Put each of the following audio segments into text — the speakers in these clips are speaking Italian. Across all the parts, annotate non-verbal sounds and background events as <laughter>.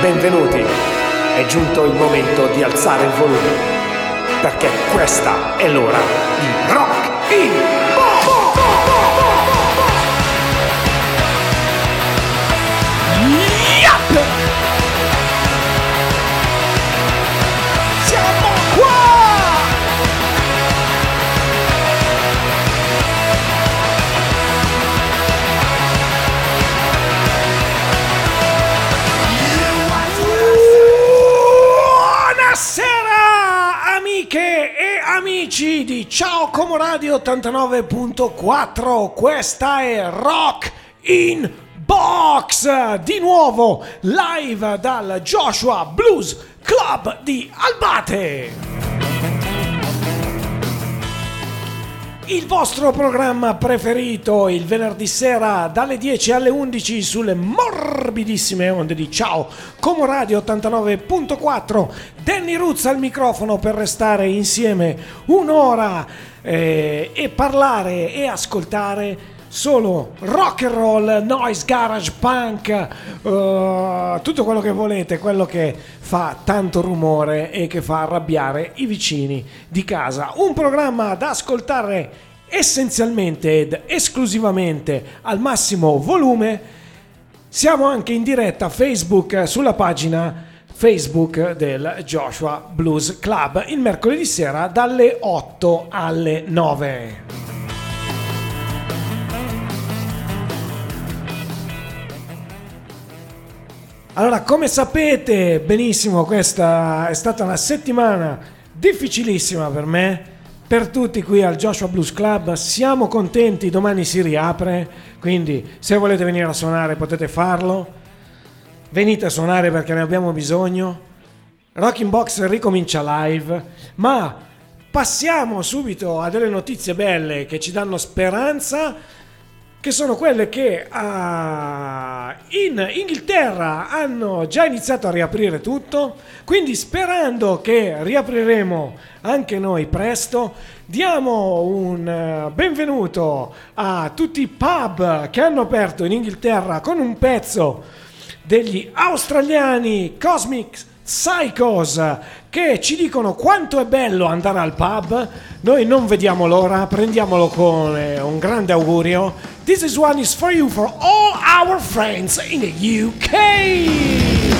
Benvenuti, è giunto il momento di alzare il volume, perché questa è l'ora di Rock in amici di Ciao Como Radio 89.4, questa è Rock in Box, di nuovo live dal Joshua Blues Club di Albate. Il vostro programma preferito il venerdì sera dalle 10 alle 11 sulle morbidissime onde di Ciao Como Radio 89.4 Danny Roots al microfono per restare insieme un'ora eh, e parlare e ascoltare solo rock and roll, noise, garage, punk, uh, tutto quello che volete, quello che fa tanto rumore e che fa arrabbiare i vicini di casa. Un programma da ascoltare essenzialmente ed esclusivamente al massimo volume. Siamo anche in diretta Facebook sulla pagina Facebook del Joshua Blues Club il mercoledì sera dalle 8 alle 9. Allora, come sapete benissimo, questa è stata una settimana difficilissima per me, per tutti qui al Joshua Blues Club. Siamo contenti, domani si riapre, quindi se volete venire a suonare potete farlo. Venite a suonare perché ne abbiamo bisogno. Rocking Box ricomincia live, ma passiamo subito a delle notizie belle che ci danno speranza che sono quelle che uh, in Inghilterra hanno già iniziato a riaprire tutto, quindi sperando che riapriremo anche noi presto, diamo un uh, benvenuto a tutti i pub che hanno aperto in Inghilterra con un pezzo degli australiani Cosmic Psychos che ci dicono quanto è bello andare al pub. Noi non vediamo l'ora, prendiamolo con eh, un grande augurio. This is one is for you for all our friends in the UK.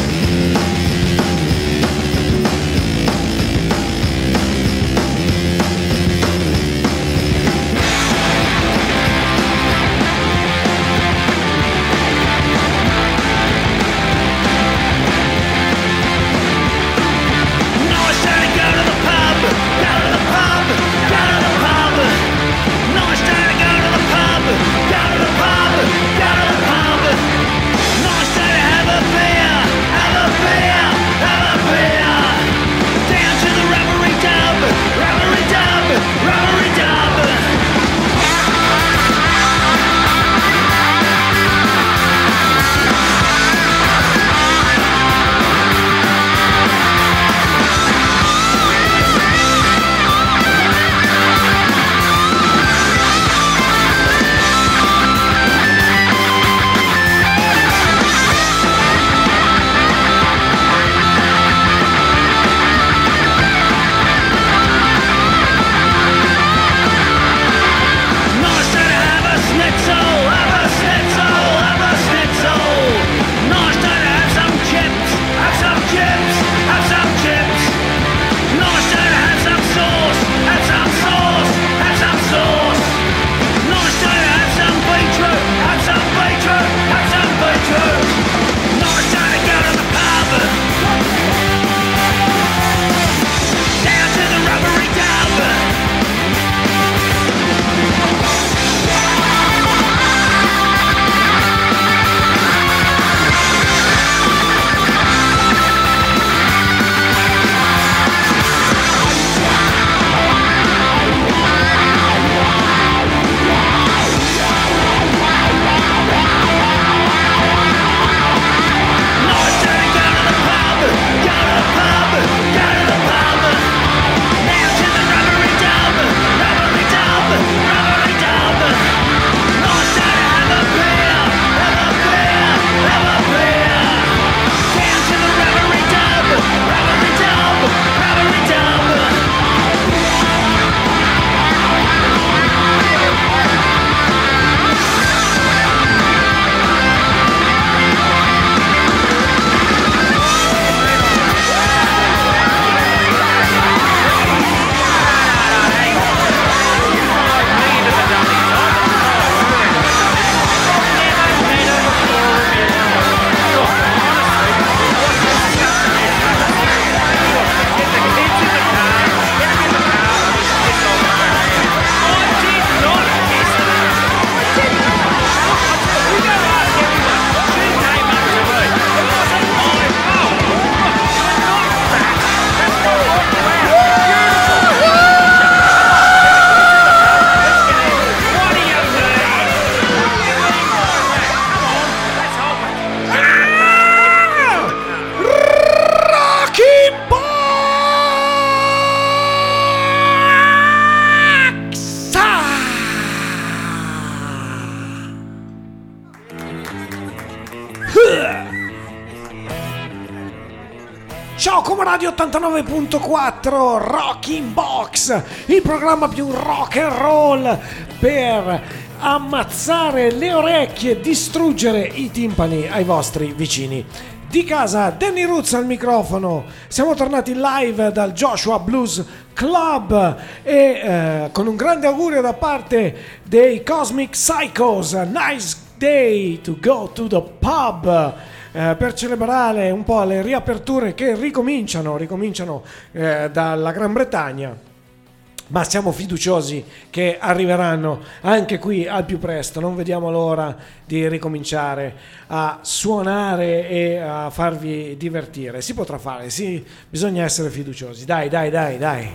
Radio 89.4 Rocking Box, il programma più rock and roll per ammazzare le orecchie distruggere i timpani ai vostri vicini. Di casa, Danny Roots al microfono. Siamo tornati live dal Joshua Blues Club e eh, con un grande augurio da parte dei Cosmic Psychos. Nice day to go to the pub. Eh, per celebrare un po' le riaperture che ricominciano, ricominciano eh, dalla Gran Bretagna ma siamo fiduciosi che arriveranno anche qui al più presto. Non vediamo l'ora di ricominciare a suonare e a farvi divertire. Si potrà fare, sì, bisogna essere fiduciosi. Dai, dai, dai, dai.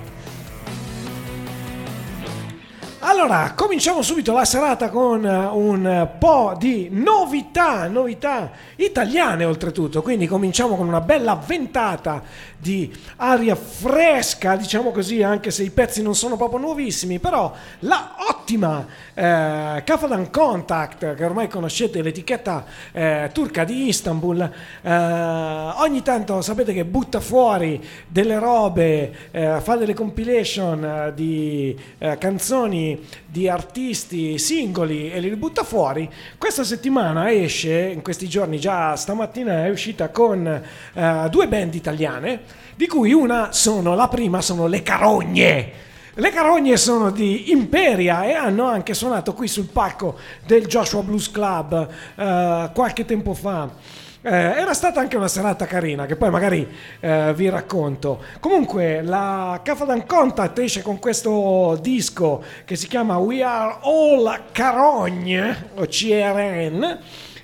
Allora, cominciamo subito la serata con un po' di novità, novità italiane oltretutto, quindi cominciamo con una bella ventata di aria fresca, diciamo così, anche se i pezzi non sono proprio nuovissimi, però la ottima eh, Kafadan Contact, che ormai conoscete l'etichetta eh, turca di Istanbul, eh, ogni tanto sapete che butta fuori delle robe, eh, fa delle compilation eh, di eh, canzoni di artisti singoli e li butta fuori. Questa settimana esce, in questi giorni, già stamattina è uscita con uh, due band italiane, di cui una sono, la prima sono Le Carogne. Le Carogne sono di Imperia e hanno anche suonato qui sul palco del Joshua Blues Club uh, qualche tempo fa. Eh, era stata anche una serata carina che poi magari eh, vi racconto. Comunque la Cafadan Contact esce con questo disco che si chiama We Are All Carogne o CRN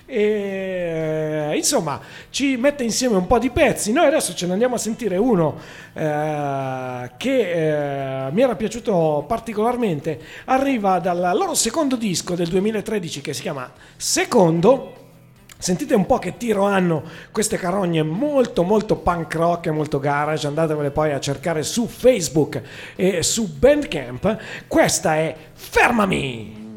e insomma ci mette insieme un po' di pezzi noi adesso ce ne andiamo a sentire uno eh, che eh, mi era piaciuto particolarmente arriva dal loro secondo disco del 2013 che si chiama Secondo Sentite un po' che tiro hanno queste carogne molto molto punk rock e molto garage, andatevele poi a cercare su Facebook e su Bandcamp. Questa è Fermami!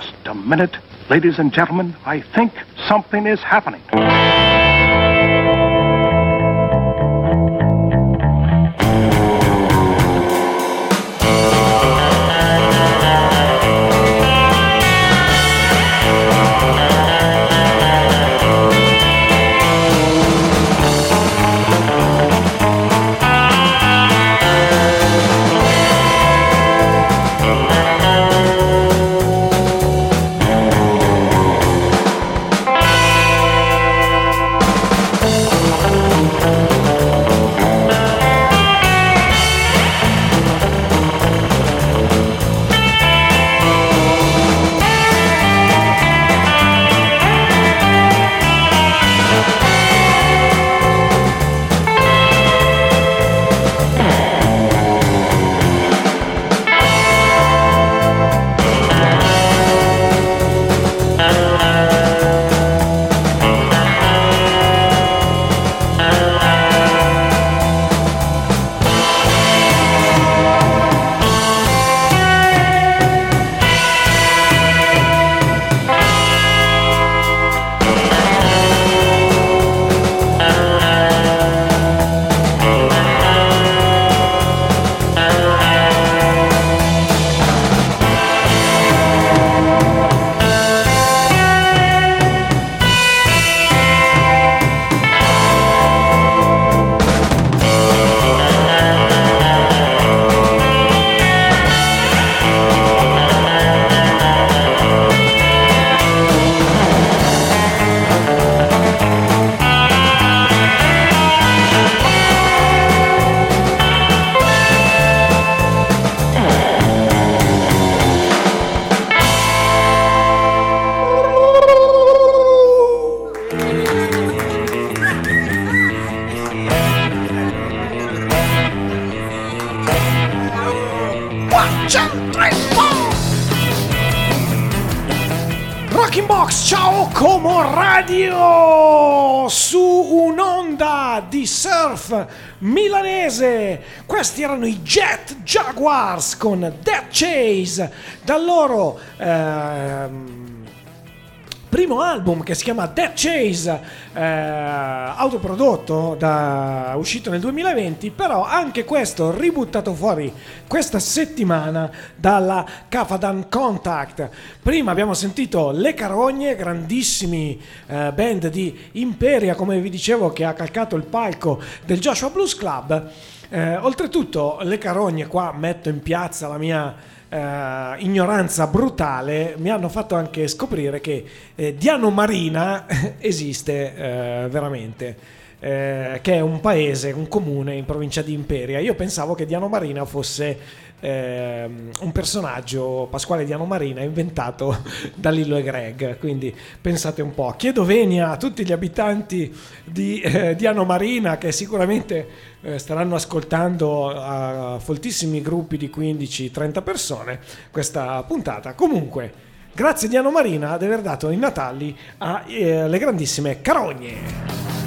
Just a minute, ladies and gentlemen. I think something is happening. Jaguars con Death Chase. Dal loro ehm, primo album che si chiama Death Chase, eh, autoprodotto, da, uscito nel 2020, però anche questo ributtato fuori questa settimana dalla Cafadan Contact. Prima abbiamo sentito Le Carogne, grandissimi eh, band di Imperia, come vi dicevo, che ha calcato il palco del Joshua Blues Club. Eh, oltretutto, Le Carogne, qua metto in piazza la mia eh, ignoranza brutale mi hanno fatto anche scoprire che eh, Diano Marina <laughs> esiste eh, veramente. Eh, che è un paese, un comune in provincia di Imperia. Io pensavo che Diano Marina fosse eh, un personaggio, Pasquale Diano Marina, inventato <laughs> da Lillo e Greg. Quindi pensate un po'. Chiedo venia a tutti gli abitanti di eh, Diano Marina che sicuramente eh, staranno ascoltando a foltissimi gruppi di 15-30 persone questa puntata. Comunque. Grazie Diano Marina di aver dato i Natali alle eh, grandissime carogne.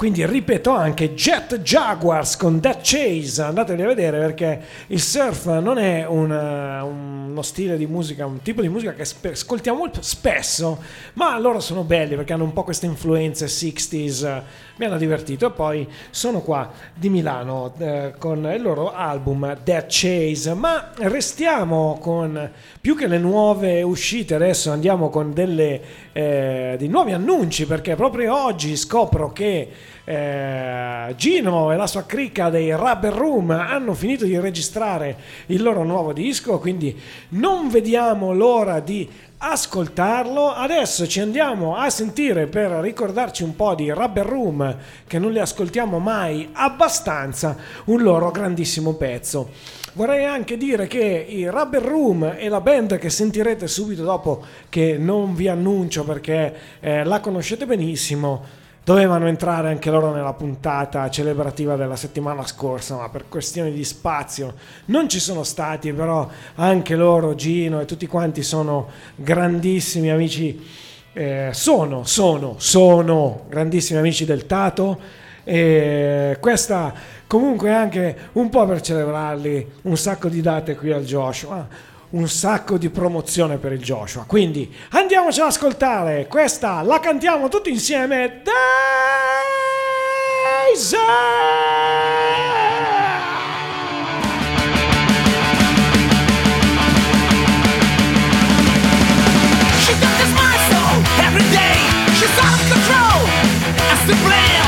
Quindi ripeto anche Jet Jaguars con Death Chase, andateli a vedere perché il surf non è un, uno stile di musica, un tipo di musica che ascoltiamo molto spesso, ma loro sono belli perché hanno un po' queste influenze 60s, mi hanno divertito. E poi sono qua di Milano eh, con il loro album Death Chase, ma restiamo con più che le nuove uscite, adesso andiamo con delle, eh, dei nuovi annunci perché proprio oggi scopro che eh, Gino e la sua cricca dei Rubber Room hanno finito di registrare il loro nuovo disco, quindi non vediamo l'ora di ascoltarlo. Adesso ci andiamo a sentire per ricordarci un po' di Rubber Room, che non li ascoltiamo mai abbastanza, un loro grandissimo pezzo. Vorrei anche dire che i Rubber Room e la band che sentirete subito dopo, che non vi annuncio perché eh, la conoscete benissimo, dovevano entrare anche loro nella puntata celebrativa della settimana scorsa, ma per questioni di spazio non ci sono stati, però anche loro, Gino e tutti quanti sono grandissimi amici, eh, sono, sono, sono grandissimi amici del Tato. E questa comunque anche un po' per celebrarli un sacco di date qui al Joshua un sacco di promozione per il Joshua. Quindi andiamoci ad ascoltare. Questa la cantiamo tutti insieme. Daisy! Whiskey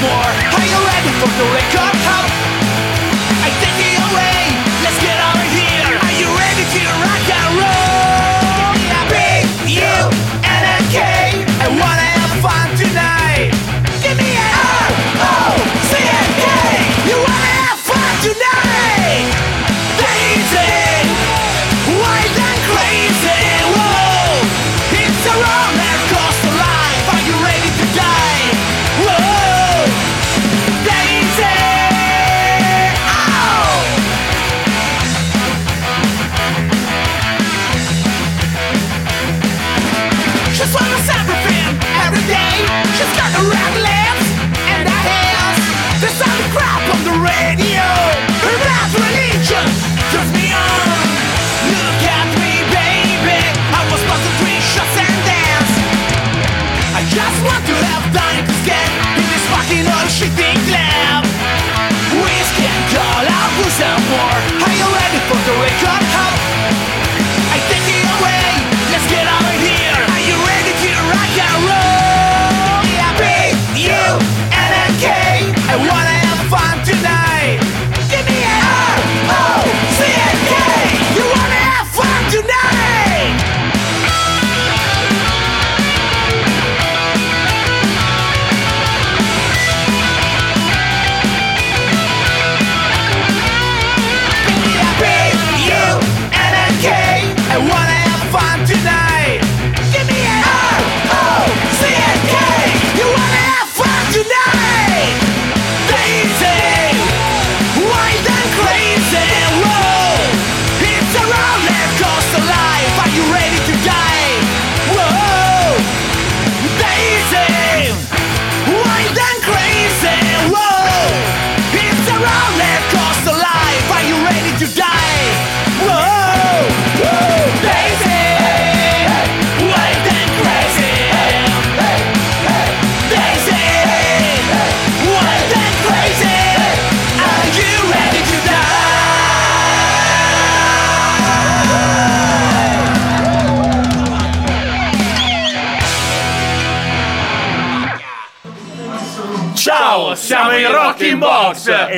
more you ready for the record?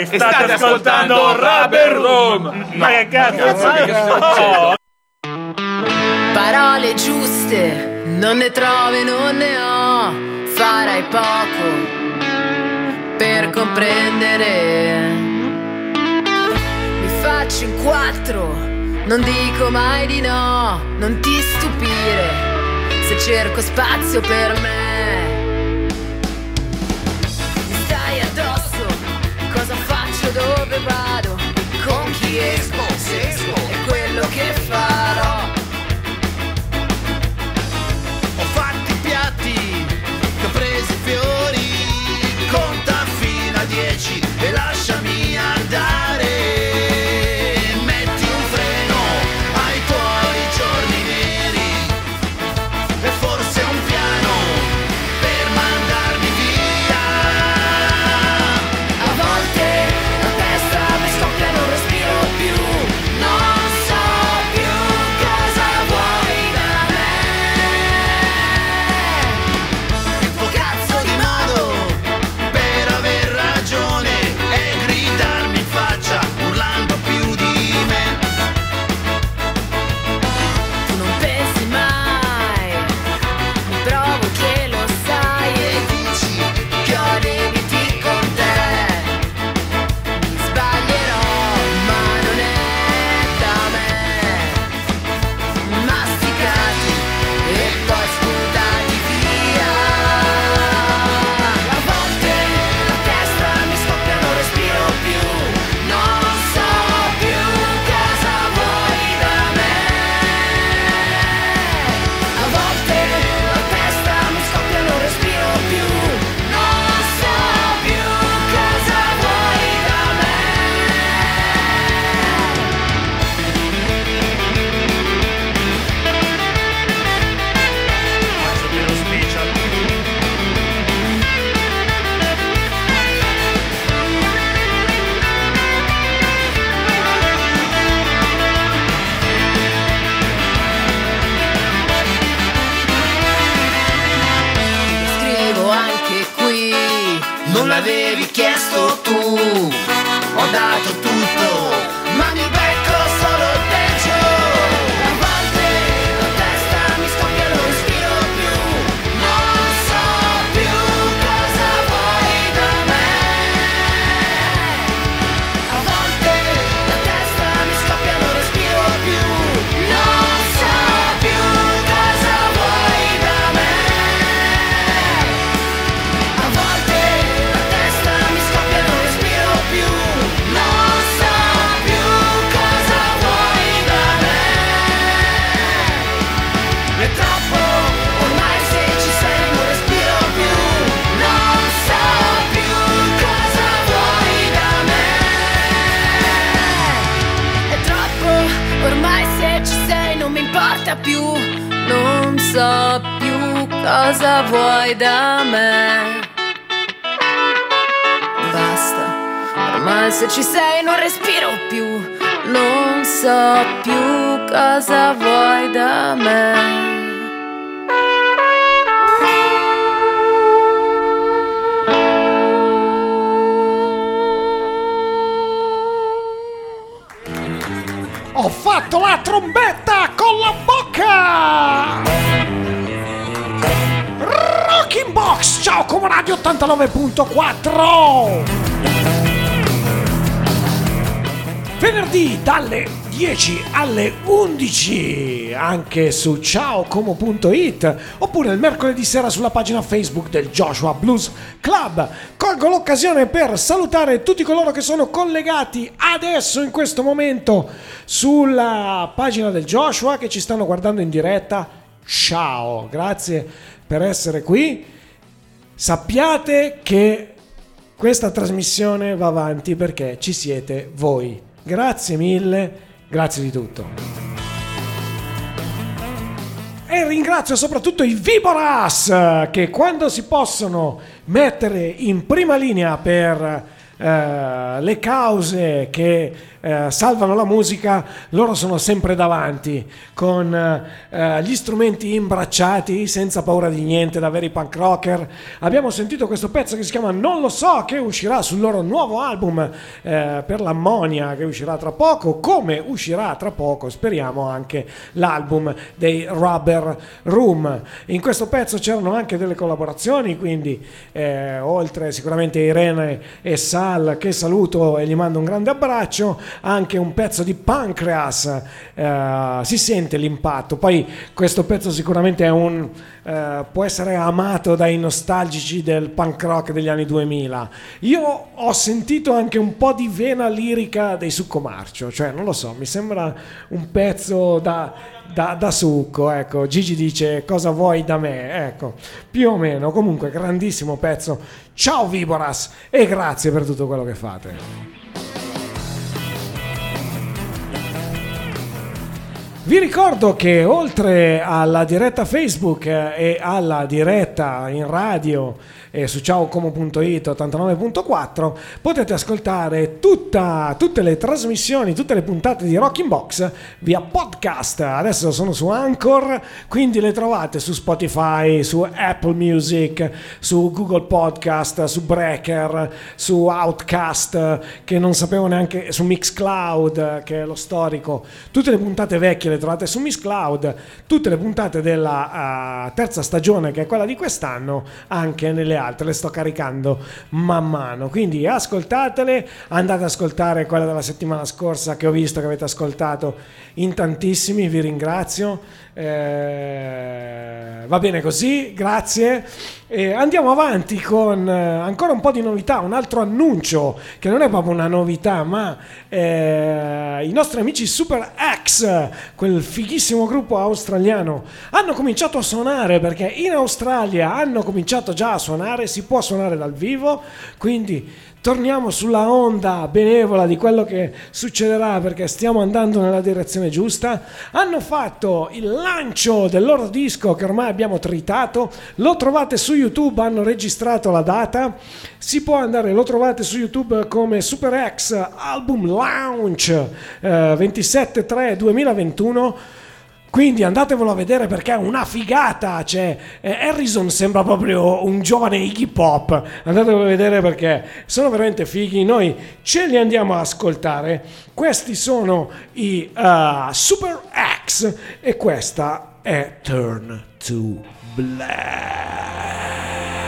E state ascoltando Rubber Room. Ma che cazzo fai? Parole giuste, non ne trovi, non ne ho. Farai poco per comprendere. Mi faccio in quattro, non dico mai di no. Non ti stupire se cerco spazio per me. Dove vado, con chi esco, vuoi da me. Basta, ormai se ci sei non respiro più, non so più cosa vuoi da me. 99.4 venerdì dalle 10 alle 11 anche su ciaocomo.it oppure il mercoledì sera sulla pagina Facebook del Joshua Blues Club. Colgo l'occasione per salutare tutti coloro che sono collegati adesso in questo momento sulla pagina del Joshua che ci stanno guardando in diretta. Ciao, grazie per essere qui Sappiate che questa trasmissione va avanti perché ci siete voi. Grazie mille, grazie di tutto. E ringrazio soprattutto i Viboras che quando si possono mettere in prima linea per eh, le cause che eh, salvano la musica, loro sono sempre davanti, con eh, gli strumenti imbracciati, senza paura di niente, da veri punk rocker. Abbiamo sentito questo pezzo che si chiama Non lo so, che uscirà sul loro nuovo album eh, per l'ammonia, che uscirà tra poco, come uscirà tra poco, speriamo, anche l'album dei Rubber Room. In questo pezzo c'erano anche delle collaborazioni, quindi eh, oltre sicuramente Irene e Sal, che saluto e gli mando un grande abbraccio, anche un pezzo di Pancreas, eh, si sente l'impatto. Poi questo pezzo sicuramente un, eh, può essere amato dai nostalgici del punk rock degli anni 2000. Io ho sentito anche un po' di vena lirica dei Succomarcio, cioè non lo so, mi sembra un pezzo da, da, da succo. Ecco, Gigi dice cosa vuoi da me, ecco, più o meno. Comunque, grandissimo pezzo. Ciao Viboras e grazie per tutto quello che fate. Vi ricordo che oltre alla diretta Facebook eh, e alla diretta in radio e su ciaocomo.it 89.4 potete ascoltare tutta, tutte le trasmissioni, tutte le puntate di Rocking Box via podcast. Adesso sono su Anchor, quindi le trovate su Spotify, su Apple Music, su Google Podcast, su Breaker, su Outcast, che non sapevo neanche, su Mixcloud, che è lo storico. Tutte le puntate vecchie le trovate su Mixcloud, tutte le puntate della uh, terza stagione, che è quella di quest'anno, anche nelle altre, le sto caricando man mano. Quindi ascoltatele, andate ad ascoltare quella della settimana scorsa che ho visto che avete ascoltato in tantissimi, vi ringrazio. Eh, va bene così, grazie. E andiamo avanti con eh, ancora un po' di novità, un altro annuncio che non è proprio una novità, ma eh, i nostri amici Super X, quel fighissimo gruppo australiano, hanno cominciato a suonare perché in Australia hanno cominciato già a suonare, si può suonare dal vivo, quindi torniamo sulla onda benevola di quello che succederà perché stiamo andando nella direzione giusta. Hanno fatto il lancio del loro disco che ormai abbiamo tritato, lo trovate su YouTube, hanno registrato la data, si può andare, lo trovate su YouTube come Super X Album Launch eh, 27-3-2021. Quindi andatevelo a vedere perché è una figata. Cioè, eh, Harrison sembra proprio un giovane Iggy Pop. Andatevelo a vedere perché sono veramente fighi. Noi ce li andiamo a ascoltare. Questi sono i uh, Super X e questa è Turn to Black.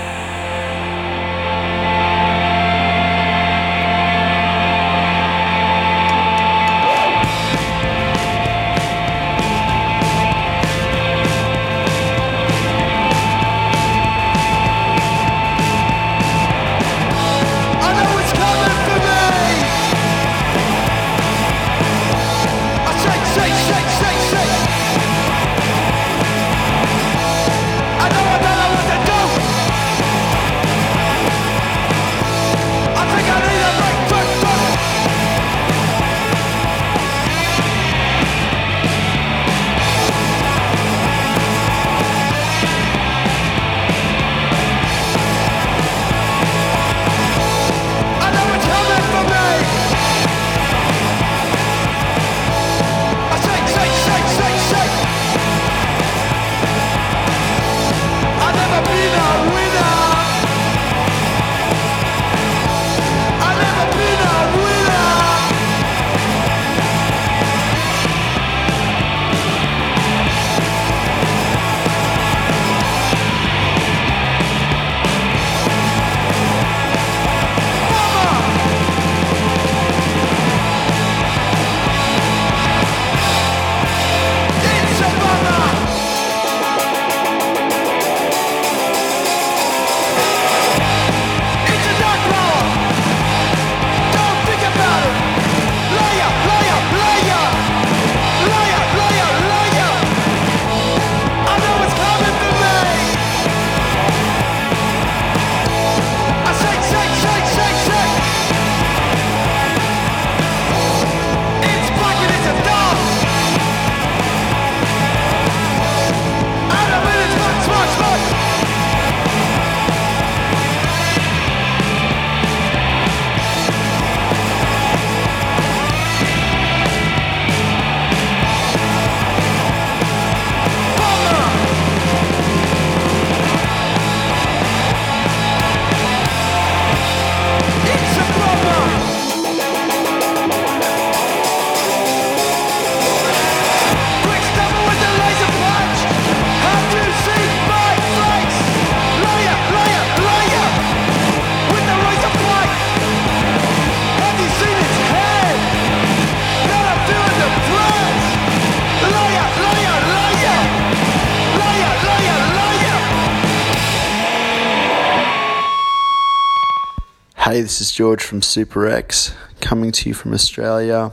Hey, this is George from Super X, coming to you from Australia,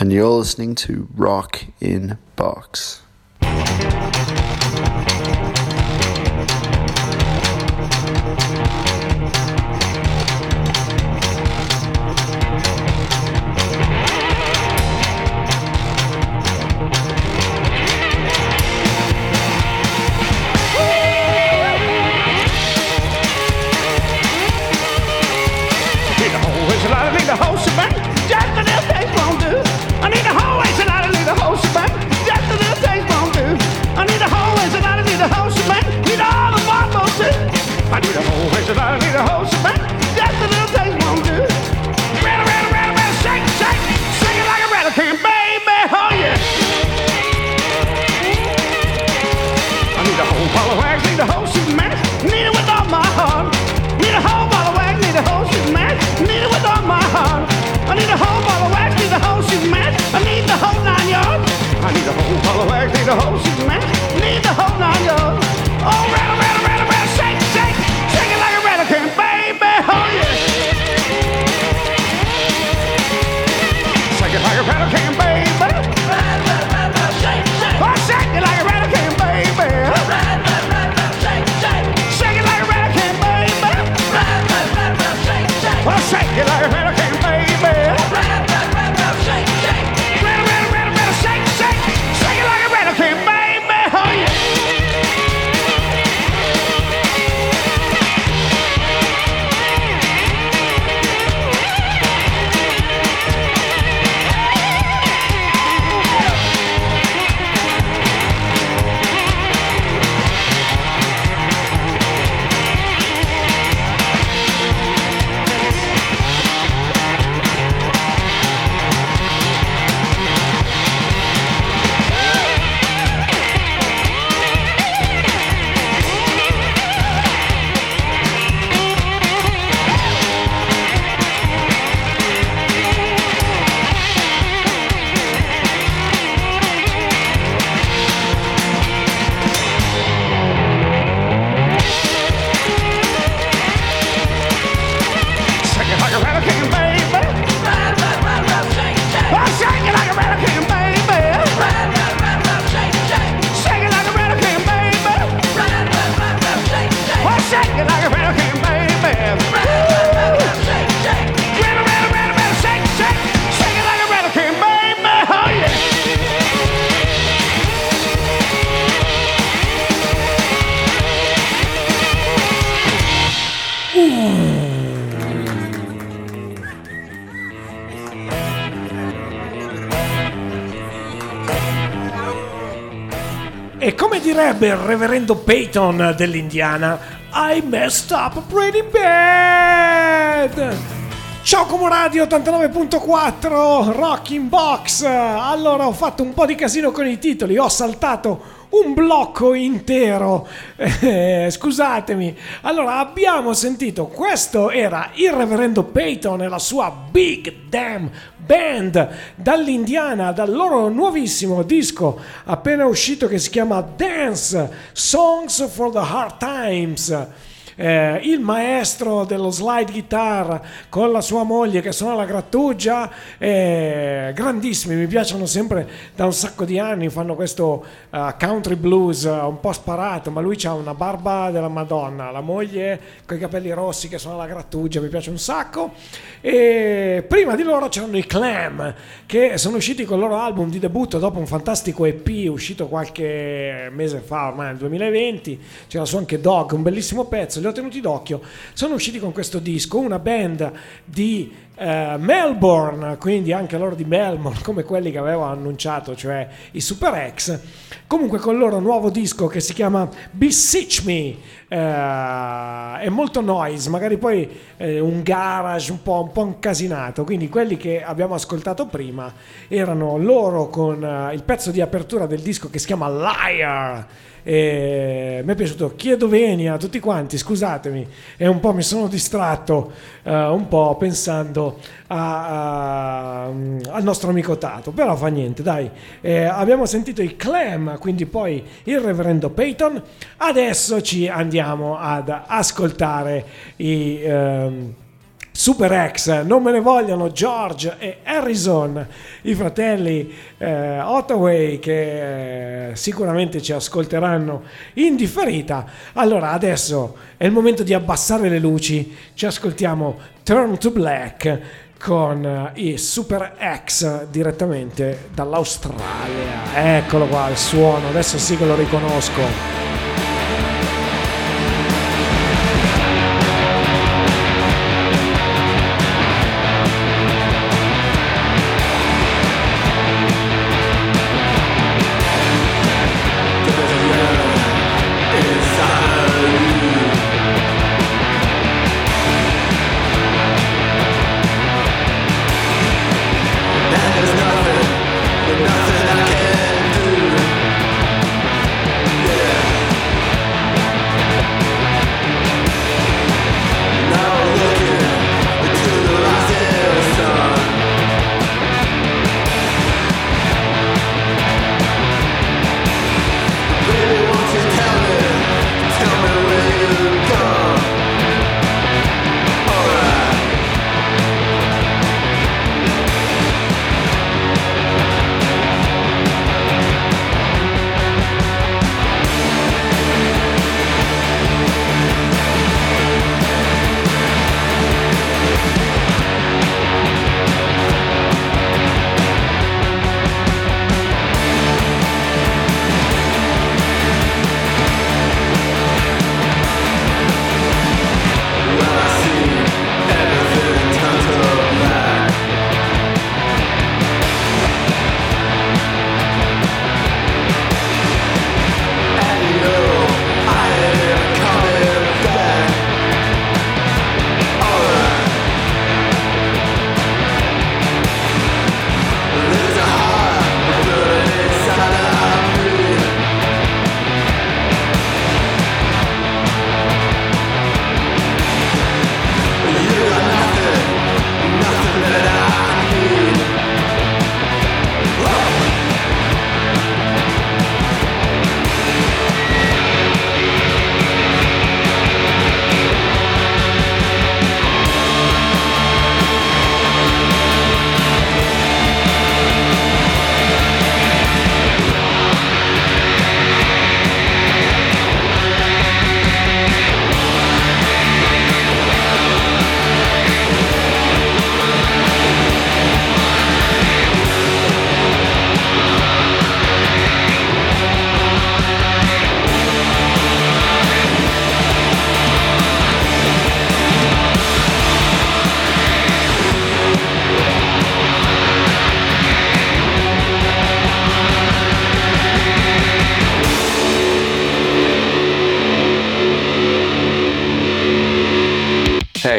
and you're listening to Rock in Box. Direbbe il reverendo Peyton dell'Indiana, I messed up pretty bad! Ciao Como Radio 89.4 Rock in Box. Allora ho fatto un po' di casino con i titoli, ho saltato un blocco intero. <laughs> Eh, scusatemi. Allora abbiamo sentito, questo era il reverendo Peyton e la sua Big Damn Band dall'Indiana, dal loro nuovissimo disco appena uscito che si chiama Dance Songs for the Hard Times. Eh, il maestro dello slide guitar con la sua moglie che suona la grattugia, eh, grandissimi, mi piacciono sempre da un sacco di anni, fanno questo eh, country blues eh, un po' sparato, ma lui ha una barba della Madonna, la moglie con i capelli rossi che suona la grattugia, mi piace un sacco. E prima di loro c'erano i Clam che sono usciti con il loro album di debutto dopo un fantastico EP uscito qualche mese fa, ormai nel 2020. C'era su anche Dog, un bellissimo pezzo, li ho tenuti d'occhio. Sono usciti con questo disco, una band di eh, Melbourne, quindi anche loro di Melbourne, come quelli che avevo annunciato, cioè i Super X. Comunque con il loro nuovo disco che si chiama Beseech Me, eh, è molto noise, magari poi eh, un garage un po', un po' incasinato, quindi quelli che abbiamo ascoltato prima erano loro con eh, il pezzo di apertura del disco che si chiama Liar. E mi è piaciuto chiedo veni a tutti quanti scusatemi e un po' mi sono distratto eh, un po' pensando a- a- al nostro amico Tato però fa niente dai. Eh, abbiamo sentito i Clam quindi poi il reverendo Peyton. Adesso ci andiamo ad ascoltare i ehm, Super X, non me ne vogliono George e Harrison, i fratelli eh, Ottaway che eh, sicuramente ci ascolteranno in differita. Allora adesso è il momento di abbassare le luci, ci ascoltiamo Turn to Black con eh, i Super X direttamente dall'Australia. Eccolo qua il suono, adesso sì che lo riconosco.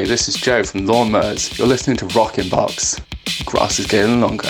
This is Joe from Lawnmowers. You're listening to Rockin' Box. Grass is getting longer.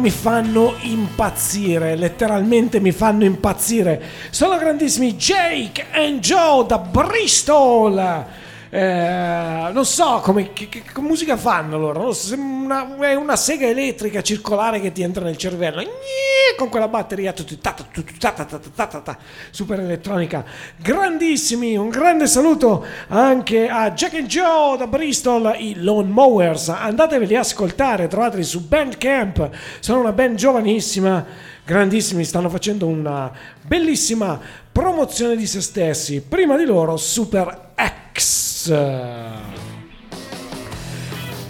Mi fanno impazzire, letteralmente mi fanno impazzire. Sono grandissimi Jake and Joe da Bristol. Eh, non so come che, che- musica fanno loro. una, è una sega elettrica circolare che ti entra nel cervello. Gnie, Con quella batteria super elettronica. Grandissimi, un grande saluto anche a Jack and Joe da Bristol, i Lawn Mowers. Andateveli a ascoltare, trovateli su Bandcamp. Sono una band giovanissima, grandissimi, stanno facendo una bellissima promozione di se stessi. Prima di loro Super X.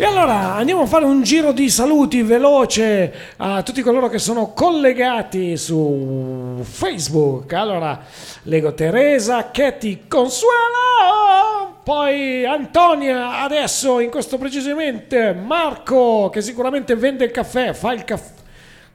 E allora andiamo a fare un giro di saluti veloce a tutti coloro che sono collegati su Facebook. Allora, leggo Teresa, Katy, Consuelo, poi Antonia, adesso in questo precisamente Marco che sicuramente vende il caffè, fa il caffè.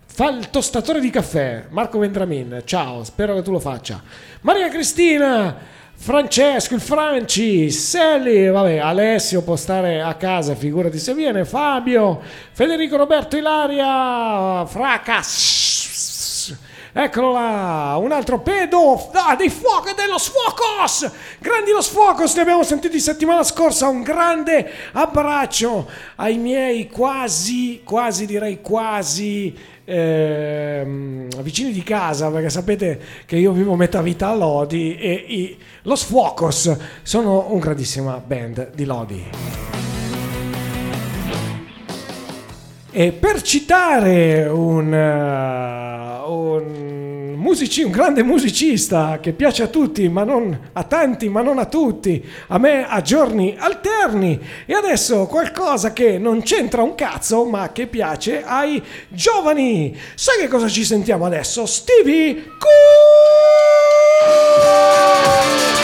Fa il tostatore di caffè, Marco Vendramin. Ciao, spero che tu lo faccia. Maria Cristina, Francesco, il Franci, Sally, vabbè, Alessio può stare a casa, figurati se viene, Fabio, Federico Roberto Ilaria, Fracas. Eccolo là, un altro pedo, ah, dei fuoco dello sfuocos, grandi lo sfuocos, li abbiamo sentiti settimana scorsa, un grande abbraccio ai miei quasi, quasi direi quasi ehm, vicini di casa, perché sapete che io vivo metà vita a Lodi e i, lo Sfuocos sono un grandissima band di Lodi. E per citare un, eh, un, musici- un grande musicista che piace a tutti, ma non a tanti, ma non a tutti, a me a giorni alterni, e adesso qualcosa che non c'entra un cazzo, ma che piace ai giovani. Sai che cosa ci sentiamo adesso? Stevie Thank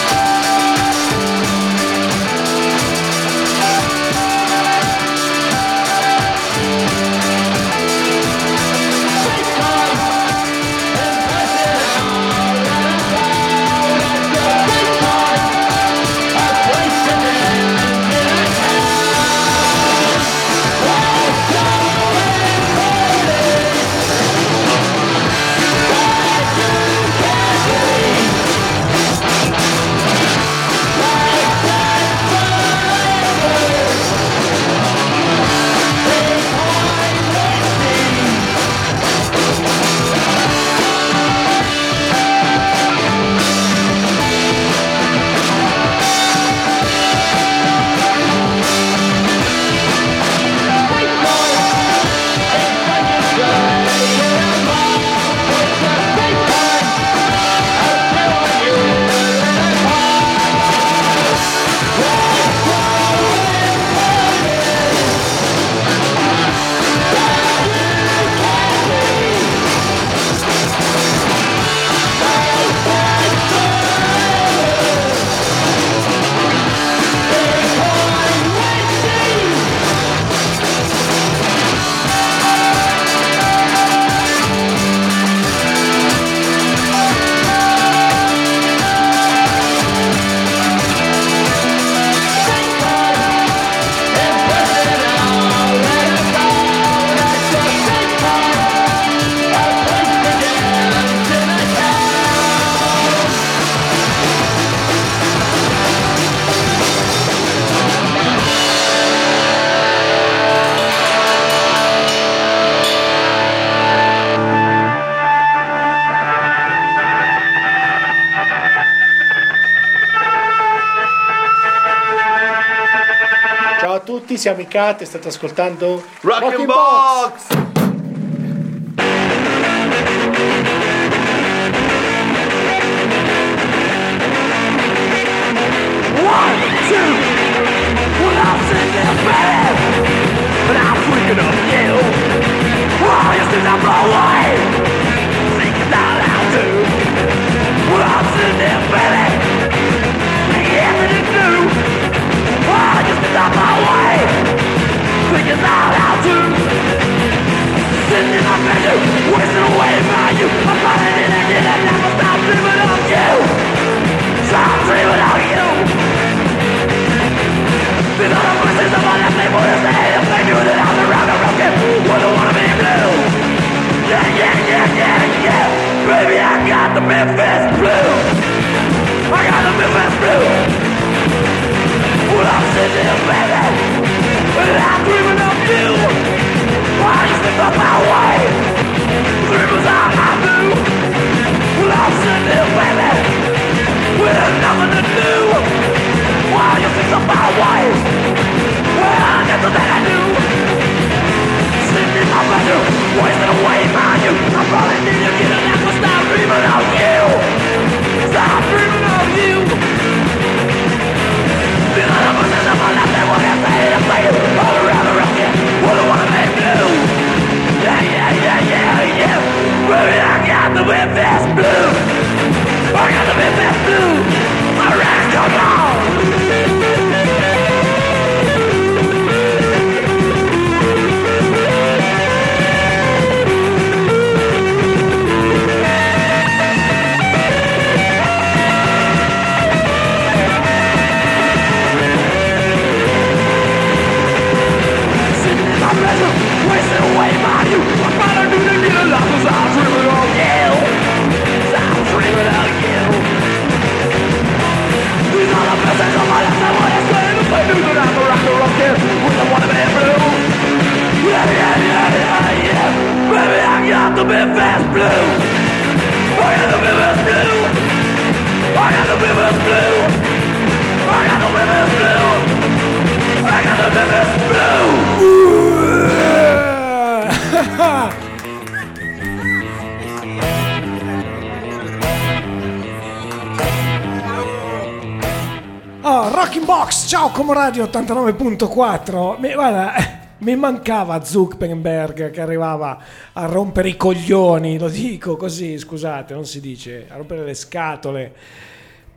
siamo i Cat e state ascoltando Rockin' Box! One, two, well, I'm sitting there, baby, but I'm freaking of you. Why is this up Up my way? Thinking out how to. Sitting in my bedroom, wasting away by you. I'm falling in and in and never stop dreaming of you. Stop dreaming of you. These are the voices of all the people that say If they knew that I'm around the broken Wouldn't wanna be blue Yeah, yeah, yeah, yeah, yeah Baby, I got the Memphis blues I got the Memphis blues Well, I'm sitting here, baby And I'm dreaming of you Why you slip up my way Dreamers all I do Well, I'm sitting here, baby With nothing to do why you think of my wife? Well, I got the that I do. Sitting in my bedroom, wasting away my youth. I'm probably need to get an apple, stop dreaming of you. Radio 89.4. Mi, guarda, <laughs> mi mancava Zuckerberg che arrivava a rompere i coglioni, lo dico così, scusate, non si dice, a rompere le scatole.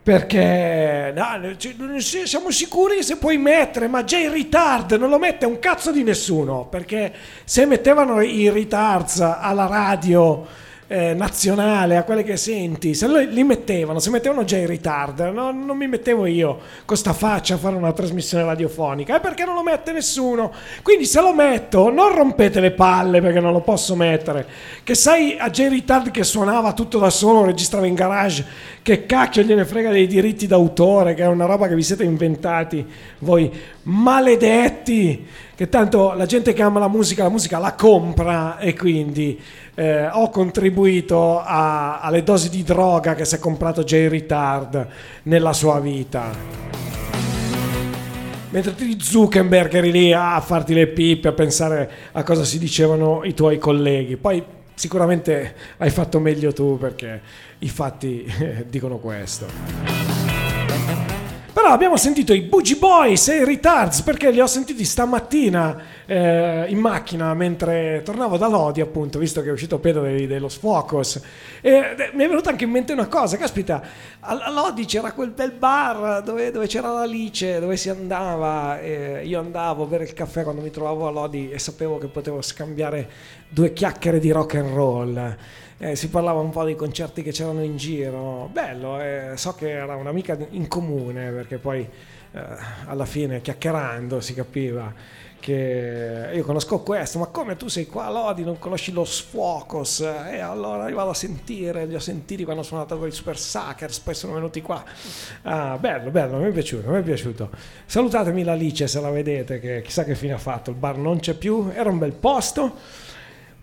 Perché no, siamo sicuri se puoi mettere, ma già in retard non lo mette un cazzo di nessuno. Perché se mettevano i retards alla radio eh, nazionale, a quelle che senti, se lo- li mettevano, se mettevano già in retard, no, non mi mettevo io con sta faccia a fare una trasmissione radiofonica, è perché non lo mette nessuno. Quindi se lo metto, non rompete le palle perché non lo posso mettere. Che sai a J Retard che suonava tutto da solo, registrava in garage, che cacchio gliene frega dei diritti d'autore, che è una roba che vi siete inventati voi maledetti, che tanto la gente che ama la musica, la musica la compra e quindi eh, ho contribuito a- alle dosi di droga che si è comprato J Retard nella sua vita. Mentre ti Zuckerberg eri lì a farti le pippe, a pensare a cosa si dicevano i tuoi colleghi. Poi sicuramente hai fatto meglio tu perché i fatti eh, dicono questo. Però abbiamo sentito i Boogie Boys e i Retards perché li ho sentiti stamattina eh, in macchina mentre tornavo da Lodi appunto, visto che è uscito Pedro dei- dello Sfocos. E eh, mi è venuta anche in mente una cosa, caspita, a, Lodi c'era quel bel bar dove, dove c'era l'Alice, dove si andava, io andavo a bere il caffè quando mi trovavo a Lodi e sapevo che potevo scambiare due chiacchiere di rock and roll. Eh, si parlava un po' dei concerti che c'erano in giro, bello, eh, so che era un'amica in comune perché poi eh, alla fine chiacchierando si capiva che io conosco questo, ma come tu sei qua a Lodi, non conosci lo Sfocos? E allora arrivavo a sentire, li ho sentiti quando sono andato con i Super Suckers, poi sono venuti qua. Ah, bello, bello, mi è piaciuto, mi è piaciuto. Salutatemi l'Alice se la vedete, che chissà che fine ha fatto, il bar non c'è più, era un bel posto.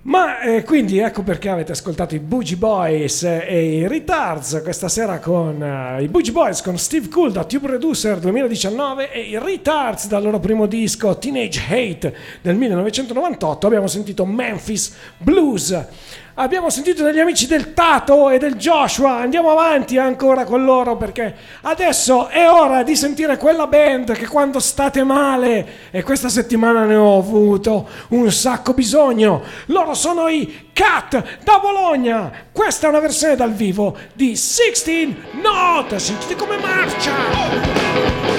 Ma eh, quindi ecco perché avete ascoltato i Boogie Boys e i Retards questa sera con eh, i Boogie Boys con Steve Cool da Tube Reducer 2019 e i Retards dal loro primo disco Teenage Hate del 1998 abbiamo sentito Memphis Blues. Abbiamo sentito degli amici del Tato e del Joshua, andiamo avanti ancora con loro perché adesso è ora di sentire quella band che quando state male, e questa settimana ne ho avuto un sacco bisogno, loro sono i Cat da Bologna, questa è una versione dal vivo di 16 Note, sentite come marcia!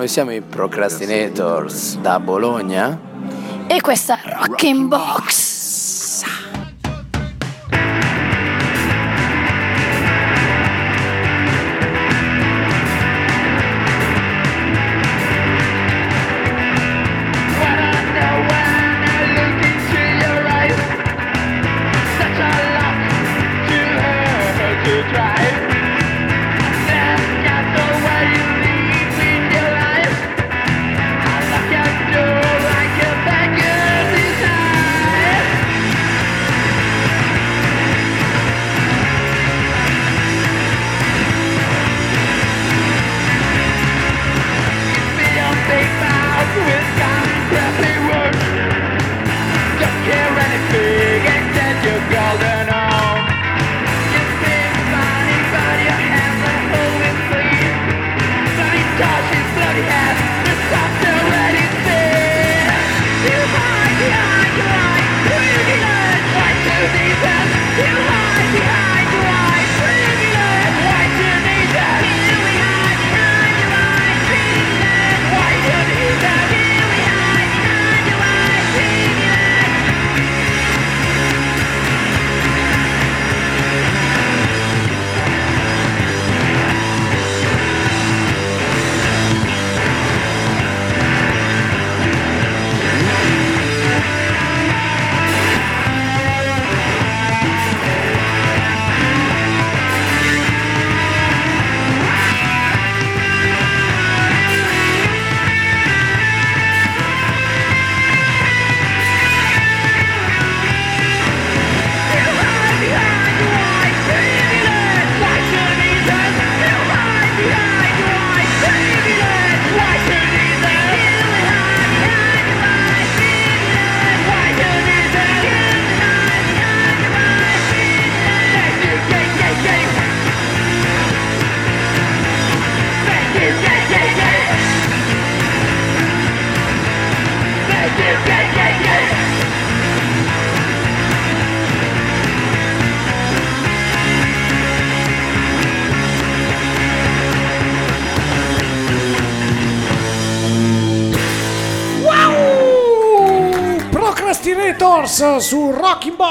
Noi siamo i Procrastinators da Bologna. E questa Box.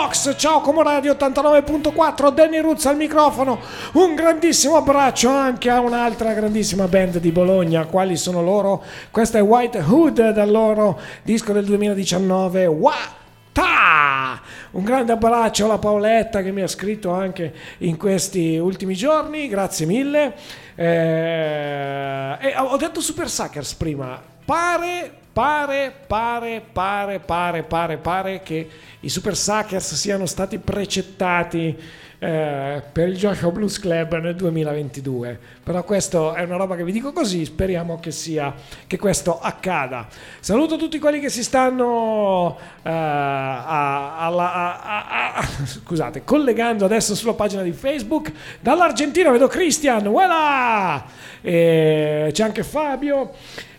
Box. Ciao Como Radio 89.4, Danny Roots al microfono. Un grandissimo abbraccio anche a un'altra grandissima band di Bologna. Quali sono loro? Questa è White Hood dal loro disco del 2019. Wa! Ta! Un grande abbraccio alla Paoletta che mi ha scritto anche in questi ultimi giorni, grazie mille. Eh, ho detto Super Suckers prima, pare, pare, pare, pare, pare, pare, pare che i Super Suckers siano stati precettati eh, per il Joshua Blues Club nel 2022. Però questo è una roba che vi dico così, speriamo che, sia, che questo accada. Saluto tutti quelli che si stanno eh, a- alla- a- a- <laughs> scusate, collegando adesso sulla pagina di Facebook. Dall'Argentina vedo Christian, voilà! E c'è anche Fabio.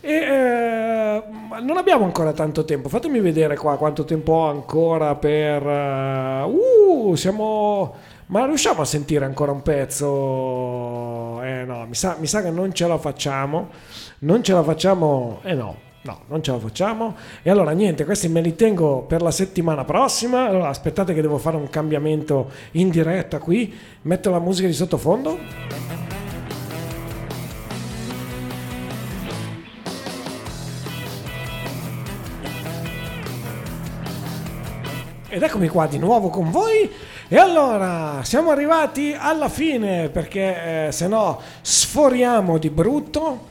E eh, non abbiamo ancora tanto tempo. Fatemi vedere qua quanto tempo ho ancora per. eh, uh, siamo. Ma riusciamo a sentire ancora un pezzo? Eh no, mi sa, mi sa che non ce la facciamo. Non ce la facciamo. Eh no. No, non ce la facciamo. E allora niente, questi me li tengo per la settimana prossima. Allora aspettate che devo fare un cambiamento in diretta qui. Metto la musica di sottofondo. Ed eccomi qua di nuovo con voi. E allora siamo arrivati alla fine perché eh, se no sforiamo di brutto.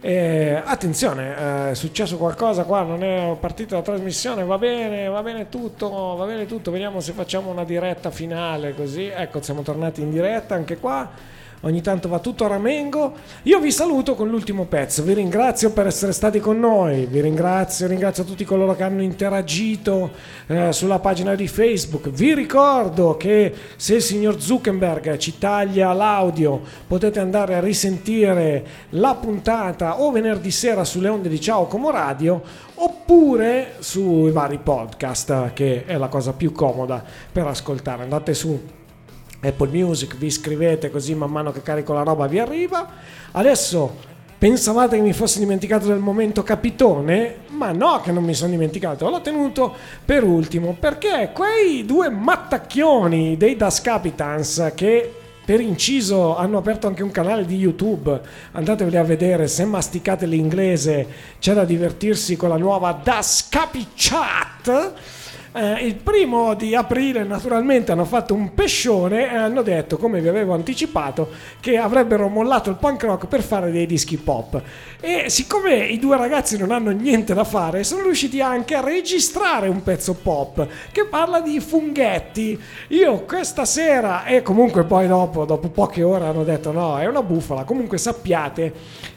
Eh, attenzione, eh, è successo qualcosa qua, non è partita la trasmissione, va bene, va bene tutto, va bene tutto, vediamo se facciamo una diretta finale così. Ecco, siamo tornati in diretta anche qua. Ogni tanto va tutto a ramengo. Io vi saluto con l'ultimo pezzo. Vi ringrazio per essere stati con noi. Vi ringrazio, ringrazio tutti coloro che hanno interagito eh, sulla pagina di Facebook. Vi ricordo che se il signor Zuckerberg ci taglia l'audio, potete andare a risentire la puntata o venerdì sera sulle onde di Ciao Como Radio oppure sui vari podcast, che è la cosa più comoda per ascoltare. Andate su Apple Music, vi iscrivete così man mano che carico la roba vi arriva. Adesso pensavate che mi fossi dimenticato del momento capitone? Ma no che non mi sono dimenticato, l'ho tenuto per ultimo perché quei due mattacchioni dei Das Capitans che per inciso hanno aperto anche un canale di YouTube, andateveli a vedere, se masticate l'inglese c'è da divertirsi con la nuova Das Capi Chat. Eh, il primo di aprile naturalmente hanno fatto un pescione e hanno detto, come vi avevo anticipato, che avrebbero mollato il punk rock per fare dei dischi pop. E siccome i due ragazzi non hanno niente da fare, sono riusciti anche a registrare un pezzo pop che parla di funghetti. Io questa sera e comunque poi dopo, dopo poche ore hanno detto no, è una bufala. Comunque sappiate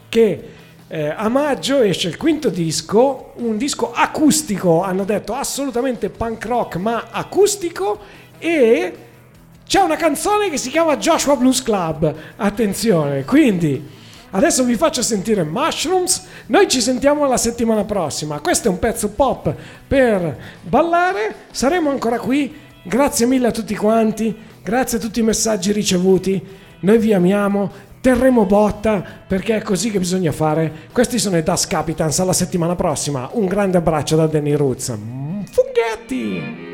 che eh, a maggio esce il quinto disco, un disco acustico, hanno detto assolutamente punk rock ma acustico e c'è una canzone che si chiama Joshua Blues Club. Attenzione, quindi adesso vi faccio sentire Mushrooms, noi ci sentiamo la settimana prossima. Questo è un pezzo pop per ballare, saremo ancora qui. Grazie mille a tutti quanti, grazie a tutti i messaggi ricevuti. Noi vi amiamo, terremo botta perché è così che bisogna fare. Questi sono i Das Capitans alla settimana prossima. Un grande abbraccio da Danny Roots. Mm, Funghetti!